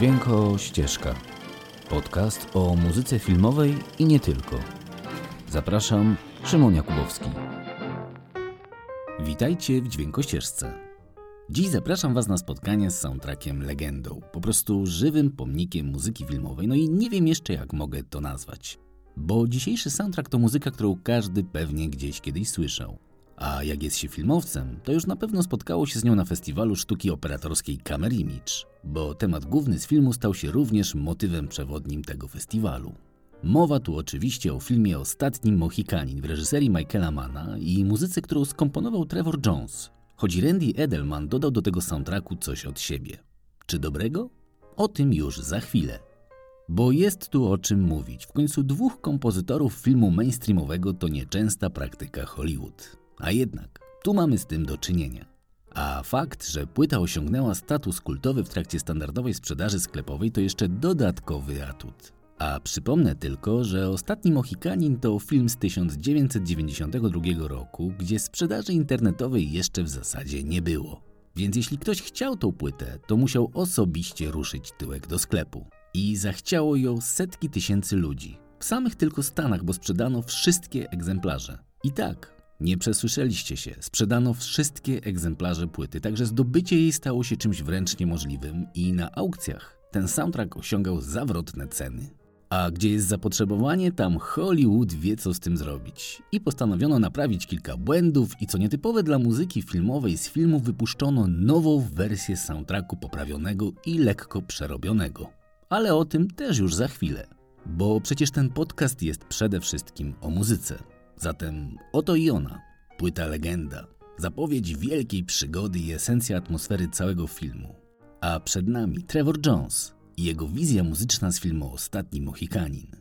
Dźwięko Ścieżka. Podcast o muzyce filmowej i nie tylko. Zapraszam, Szymon Jakubowski. Witajcie w Dźwięko Ścieżce. Dziś zapraszam Was na spotkanie z soundtrackiem legendą, po prostu żywym pomnikiem muzyki filmowej, no i nie wiem jeszcze jak mogę to nazwać. Bo dzisiejszy soundtrack to muzyka, którą każdy pewnie gdzieś kiedyś słyszał. A jak jest się filmowcem, to już na pewno spotkało się z nią na festiwalu sztuki operatorskiej Camera Image, bo temat główny z filmu stał się również motywem przewodnim tego festiwalu. Mowa tu oczywiście o filmie Ostatnim Mohikanin w reżyserii Michaela Mana i muzyce, którą skomponował Trevor Jones, choć Randy Edelman dodał do tego soundtracku coś od siebie. Czy dobrego? O tym już za chwilę. Bo jest tu o czym mówić. W końcu dwóch kompozytorów filmu mainstreamowego to nieczęsta praktyka Hollywood. A jednak, tu mamy z tym do czynienia. A fakt, że płyta osiągnęła status kultowy w trakcie standardowej sprzedaży sklepowej to jeszcze dodatkowy atut. A przypomnę tylko, że Ostatni Mohikanin to film z 1992 roku, gdzie sprzedaży internetowej jeszcze w zasadzie nie było. Więc jeśli ktoś chciał tą płytę, to musiał osobiście ruszyć tyłek do sklepu. I zachciało ją setki tysięcy ludzi. W samych tylko Stanach, bo sprzedano wszystkie egzemplarze. I tak, nie przesłyszeliście się, sprzedano wszystkie egzemplarze płyty, także zdobycie jej stało się czymś wręcz niemożliwym i na aukcjach ten soundtrack osiągał zawrotne ceny. A gdzie jest zapotrzebowanie, tam Hollywood wie co z tym zrobić. I postanowiono naprawić kilka błędów i co nietypowe dla muzyki filmowej z filmu wypuszczono nową wersję soundtracku poprawionego i lekko przerobionego. Ale o tym też już za chwilę. Bo przecież ten podcast jest przede wszystkim o muzyce. Zatem oto i ona, płyta legenda, zapowiedź wielkiej przygody i esencja atmosfery całego filmu. A przed nami Trevor Jones i jego wizja muzyczna z filmu Ostatni Mohikanin.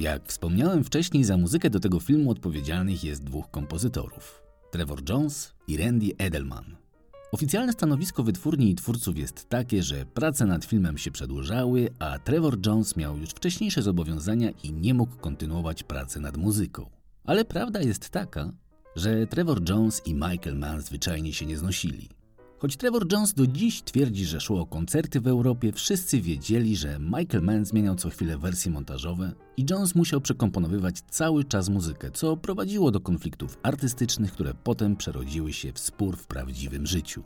Jak wspomniałem wcześniej, za muzykę do tego filmu odpowiedzialnych jest dwóch kompozytorów: Trevor Jones i Randy Edelman. Oficjalne stanowisko wytwórni i twórców jest takie, że prace nad filmem się przedłużały, a Trevor Jones miał już wcześniejsze zobowiązania i nie mógł kontynuować pracy nad muzyką. Ale prawda jest taka, że Trevor Jones i Michael Mann zwyczajnie się nie znosili. Choć Trevor Jones do dziś twierdzi, że szło o koncerty w Europie, wszyscy wiedzieli, że Michael Mann zmieniał co chwilę wersje montażowe i Jones musiał przekomponowywać cały czas muzykę, co prowadziło do konfliktów artystycznych, które potem przerodziły się w spór w prawdziwym życiu.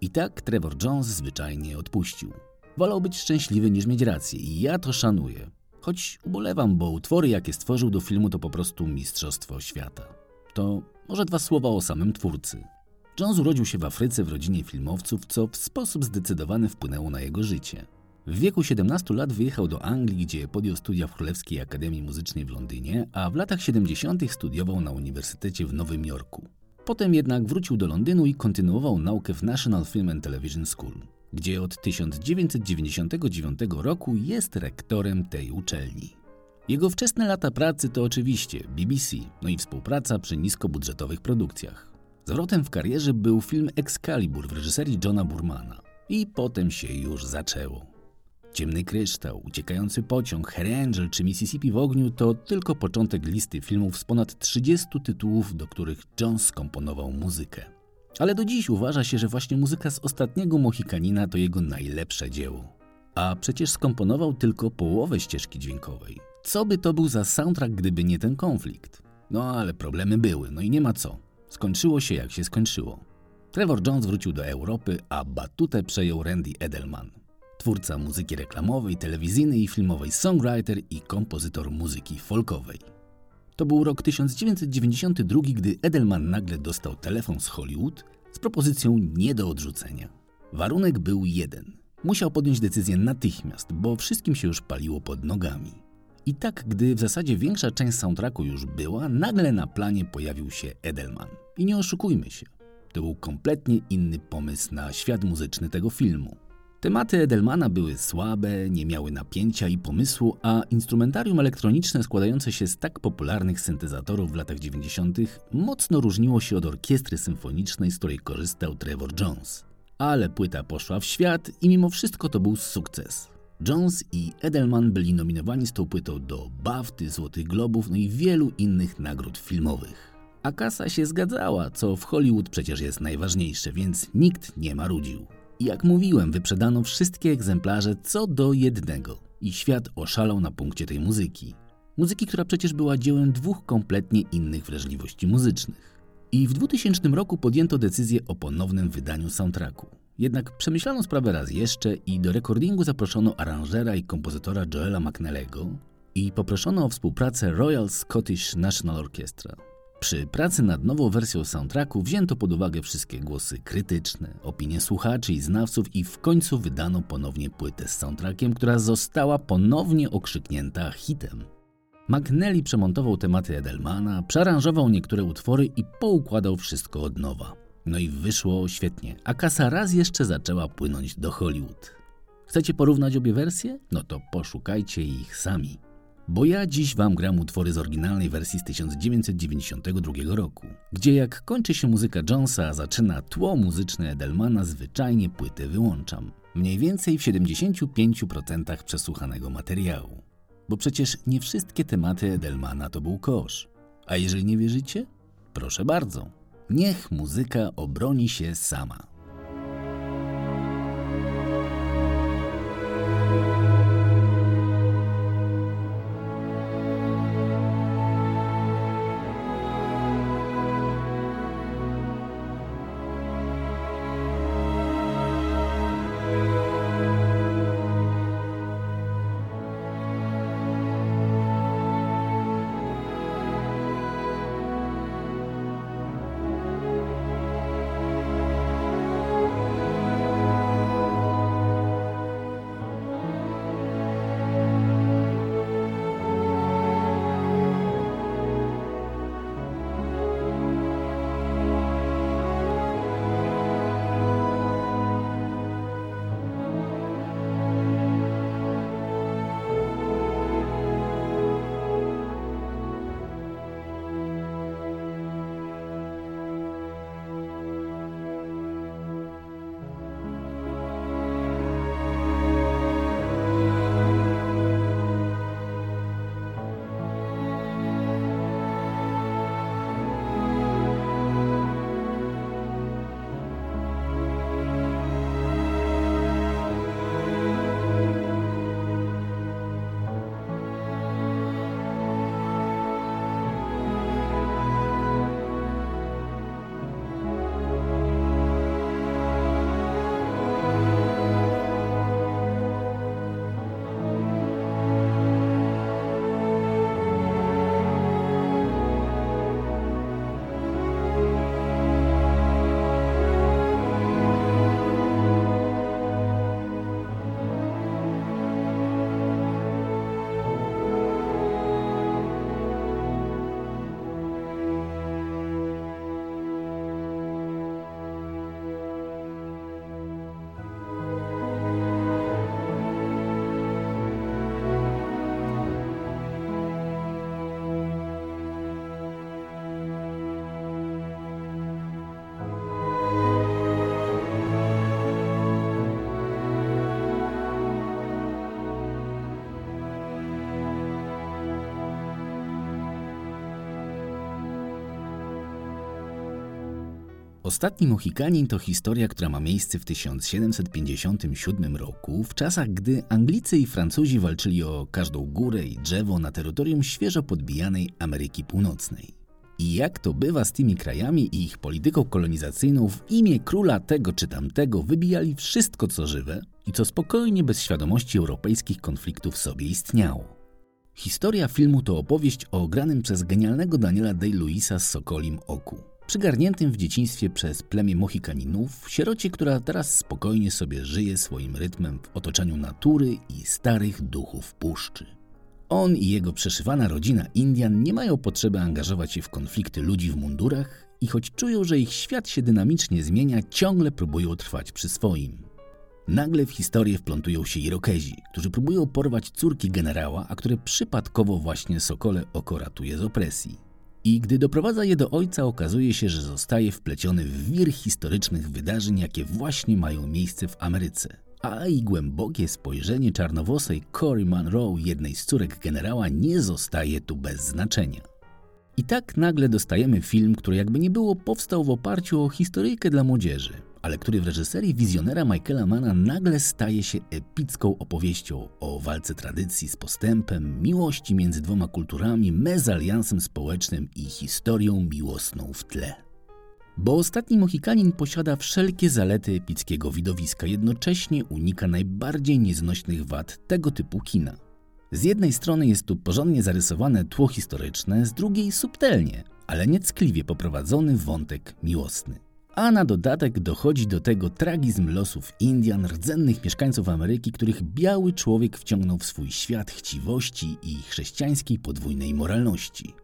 I tak Trevor Jones zwyczajnie odpuścił. Wolał być szczęśliwy niż mieć rację i ja to szanuję. Choć ubolewam, bo utwory jakie stworzył do filmu to po prostu mistrzostwo świata. To może dwa słowa o samym twórcy. Jones urodził się w Afryce w rodzinie filmowców, co w sposób zdecydowany wpłynęło na jego życie. W wieku 17 lat wyjechał do Anglii, gdzie podjął studia w Królewskiej Akademii Muzycznej w Londynie, a w latach 70. studiował na Uniwersytecie w Nowym Jorku. Potem jednak wrócił do Londynu i kontynuował naukę w National Film and Television School, gdzie od 1999 roku jest rektorem tej uczelni. Jego wczesne lata pracy to oczywiście BBC, no i współpraca przy niskobudżetowych produkcjach. Zwrotem w karierze był film Excalibur w reżyserii Johna Burmana. I potem się już zaczęło. Ciemny kryształ, uciekający pociąg, Harry Angel czy Mississippi w ogniu to tylko początek listy filmów z ponad 30 tytułów, do których Jones skomponował muzykę. Ale do dziś uważa się, że właśnie muzyka z ostatniego Mohikanina to jego najlepsze dzieło. A przecież skomponował tylko połowę ścieżki dźwiękowej. Co by to był za soundtrack, gdyby nie ten konflikt? No ale problemy były, no i nie ma co. Skończyło się jak się skończyło. Trevor Jones wrócił do Europy, a batutę przejął Randy Edelman. Twórca muzyki reklamowej, telewizyjnej i filmowej, songwriter i kompozytor muzyki folkowej. To był rok 1992, gdy Edelman nagle dostał telefon z Hollywood z propozycją nie do odrzucenia. Warunek był jeden. Musiał podjąć decyzję natychmiast, bo wszystkim się już paliło pod nogami. I tak, gdy w zasadzie większa część soundtracku już była, nagle na planie pojawił się Edelman. I nie oszukujmy się, to był kompletnie inny pomysł na świat muzyczny tego filmu. Tematy Edelmana były słabe, nie miały napięcia i pomysłu, a instrumentarium elektroniczne składające się z tak popularnych syntezatorów w latach 90. mocno różniło się od orkiestry symfonicznej, z której korzystał Trevor Jones. Ale płyta poszła w świat i mimo wszystko to był sukces. Jones i Edelman byli nominowani z tą płytą do BAFTY, Złotych Globów, no i wielu innych nagród filmowych. A kasa się zgadzała, co w Hollywood przecież jest najważniejsze, więc nikt nie marudził. I jak mówiłem, wyprzedano wszystkie egzemplarze co do jednego i świat oszalał na punkcie tej muzyki. Muzyki, która przecież była dziełem dwóch kompletnie innych wrażliwości muzycznych. I w 2000 roku podjęto decyzję o ponownym wydaniu soundtracku. Jednak przemyślano sprawę raz jeszcze i do recordingu zaproszono aranżera i kompozytora Joela McNellego i poproszono o współpracę Royal Scottish National Orchestra. Przy pracy nad nową wersją soundtracku wzięto pod uwagę wszystkie głosy krytyczne, opinie słuchaczy i znawców i w końcu wydano ponownie płytę z soundtrackiem, która została ponownie okrzyknięta hitem. McNally przemontował tematy Edelmana, przearanżował niektóre utwory i poukładał wszystko od nowa. No i wyszło świetnie, a kasa raz jeszcze zaczęła płynąć do Hollywood. Chcecie porównać obie wersje? No to poszukajcie ich sami. Bo ja dziś wam gram utwory z oryginalnej wersji z 1992 roku, gdzie jak kończy się muzyka Jonesa, a zaczyna tło muzyczne Edelmana, zwyczajnie płytę wyłączam. Mniej więcej w 75% przesłuchanego materiału. Bo przecież nie wszystkie tematy Edelmana to był kosz. A jeżeli nie wierzycie? Proszę bardzo. Niech muzyka obroni się sama. Ostatni Mohikanin to historia, która ma miejsce w 1757 roku, w czasach, gdy Anglicy i Francuzi walczyli o każdą górę i drzewo na terytorium świeżo podbijanej Ameryki Północnej. I jak to bywa z tymi krajami i ich polityką kolonizacyjną, w imię króla tego czy tamtego wybijali wszystko co żywe i co spokojnie bez świadomości europejskich konfliktów sobie istniało. Historia filmu to opowieść o ogranym przez genialnego Daniela Day-Lewisa z Sokolim Oku. Przygarniętym w dzieciństwie przez plemię Mohikaninów, sierocie, która teraz spokojnie sobie żyje swoim rytmem w otoczeniu natury i starych duchów puszczy. On i jego przeszywana rodzina Indian nie mają potrzeby angażować się w konflikty ludzi w mundurach i choć czują, że ich świat się dynamicznie zmienia, ciągle próbują trwać przy swoim. Nagle w historię wplątują się Irokezi, którzy próbują porwać córki generała, a które przypadkowo właśnie Sokole oko ratuje z opresji. I gdy doprowadza je do ojca, okazuje się, że zostaje wpleciony w wir historycznych wydarzeń, jakie właśnie mają miejsce w Ameryce. A i głębokie spojrzenie czarnowłosej Cory Monroe, jednej z córek generała, nie zostaje tu bez znaczenia. I tak nagle dostajemy film, który jakby nie było powstał w oparciu o historyjkę dla młodzieży, ale który w reżyserii wizjonera Michaela Mana nagle staje się epicką opowieścią o walce tradycji z postępem, miłości między dwoma kulturami, mezaliansem społecznym i historią miłosną w tle. Bo ostatni Mohikanin posiada wszelkie zalety epickiego widowiska, jednocześnie unika najbardziej nieznośnych wad tego typu kina. Z jednej strony jest tu porządnie zarysowane tło historyczne, z drugiej subtelnie, ale nieckliwie poprowadzony wątek miłosny. A na dodatek dochodzi do tego tragizm losów Indian, rdzennych mieszkańców Ameryki, których biały człowiek wciągnął w swój świat chciwości i chrześcijańskiej podwójnej moralności.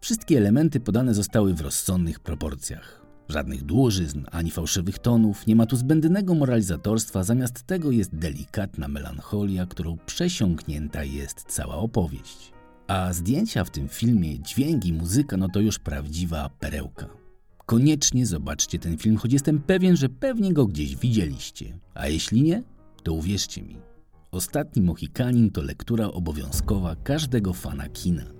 Wszystkie elementy podane zostały w rozsądnych proporcjach. Żadnych dłużyzn ani fałszywych tonów, nie ma tu zbędnego moralizatorstwa, zamiast tego jest delikatna melancholia, którą przesiąknięta jest cała opowieść. A zdjęcia w tym filmie, dźwięki, muzyka, no to już prawdziwa perełka. Koniecznie zobaczcie ten film, choć jestem pewien, że pewnie go gdzieś widzieliście. A jeśli nie, to uwierzcie mi. Ostatni Mohikanin to lektura obowiązkowa każdego fana kina.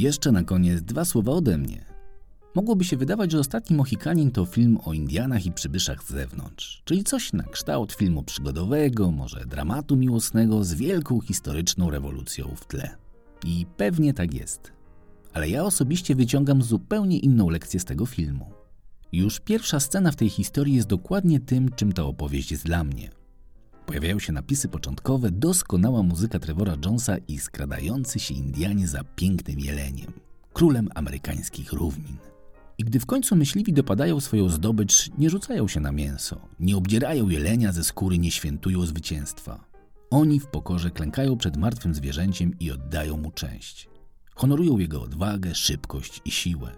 Jeszcze na koniec dwa słowa ode mnie. Mogłoby się wydawać, że Ostatni Mohikanin to film o Indianach i przybyszach z zewnątrz, czyli coś na kształt filmu przygodowego, może dramatu miłosnego z wielką historyczną rewolucją w tle. I pewnie tak jest. Ale ja osobiście wyciągam zupełnie inną lekcję z tego filmu. Już pierwsza scena w tej historii jest dokładnie tym, czym ta opowieść jest dla mnie. Pojawiają się napisy początkowe, doskonała muzyka Trevora Jonesa i skradający się Indianie za pięknym jeleniem, królem amerykańskich równin. I gdy w końcu myśliwi dopadają swoją zdobycz, nie rzucają się na mięso, nie obdzierają jelenia ze skóry, nie świętują zwycięstwa. Oni w pokorze klękają przed martwym zwierzęciem i oddają mu cześć. Honorują jego odwagę, szybkość i siłę.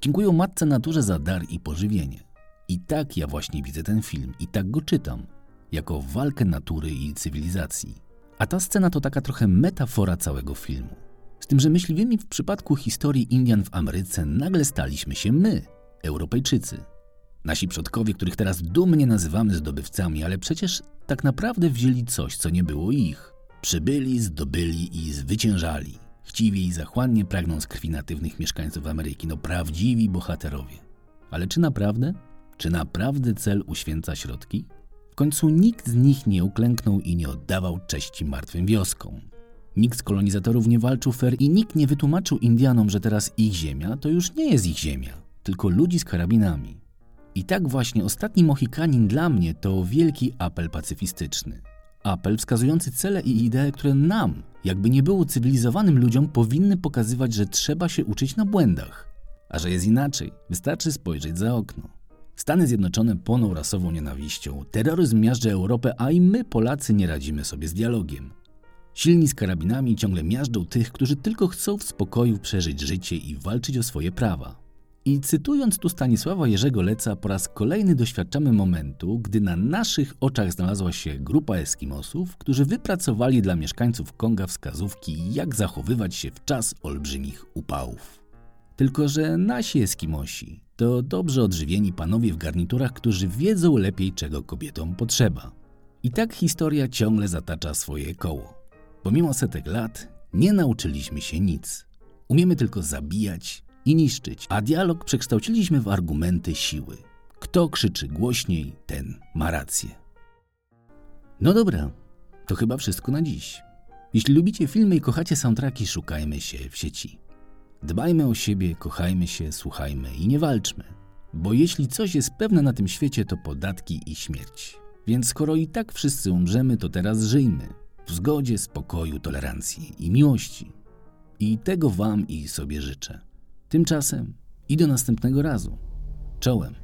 Dziękują matce naturze za dar i pożywienie. I tak ja właśnie widzę ten film i tak go czytam, jako walkę natury i cywilizacji. A ta scena to taka trochę metafora całego filmu. Z tym, że myśliwymi w przypadku historii Indian w Ameryce nagle staliśmy się my, Europejczycy. Nasi przodkowie, których teraz dumnie nazywamy zdobywcami, ale przecież tak naprawdę wzięli coś, co nie było ich. Przybyli, zdobyli i zwyciężali. Chciwi i zachłannie pragnąc krwi natywnych mieszkańców Ameryki, no prawdziwi bohaterowie. Ale czy naprawdę? Czy naprawdę cel uświęca środki? W końcu nikt z nich nie uklęknął i nie oddawał cześci martwym wioskom. Nikt z kolonizatorów nie walczył fair i nikt nie wytłumaczył Indianom, że teraz ich ziemia to już nie jest ich ziemia, tylko ludzi z karabinami. I tak właśnie ostatni Mohikanin dla mnie to wielki apel pacyfistyczny. Apel wskazujący cele i idee, które nam, jakby nie było cywilizowanym ludziom, powinny pokazywać, że trzeba się uczyć na błędach. A że jest inaczej, wystarczy spojrzeć za okno. Stany Zjednoczone płoną rasową nienawiścią, terroryzm miażdży Europę, a i my, Polacy, nie radzimy sobie z dialogiem. Silni z karabinami ciągle miażdżą tych, którzy tylko chcą w spokoju przeżyć życie i walczyć o swoje prawa. I cytując tu Stanisława Jerzego Leca, po raz kolejny doświadczamy momentu, gdy na naszych oczach znalazła się grupa Eskimosów, którzy wypracowali dla mieszkańców Konga wskazówki, jak zachowywać się w czas olbrzymich upałów. Tylko, że nasi Eskimosi to dobrze odżywieni panowie w garniturach, którzy wiedzą lepiej, czego kobietom potrzeba. I tak historia ciągle zatacza swoje koło. Pomimo setek lat nie nauczyliśmy się nic. Umiemy tylko zabijać i niszczyć, a dialog przekształciliśmy w argumenty siły. Kto krzyczy głośniej, ten ma rację. No dobra, to chyba wszystko na dziś. Jeśli lubicie filmy i kochacie soundtracki, szukajmy się w sieci. Dbajmy o siebie, kochajmy się, słuchajmy i nie walczmy. Bo jeśli coś jest pewne na tym świecie, to podatki i śmierć. Więc skoro i tak wszyscy umrzemy, to teraz żyjmy w zgodzie, spokoju, tolerancji i miłości. I tego Wam i sobie życzę. Tymczasem i do następnego razu. Czołem.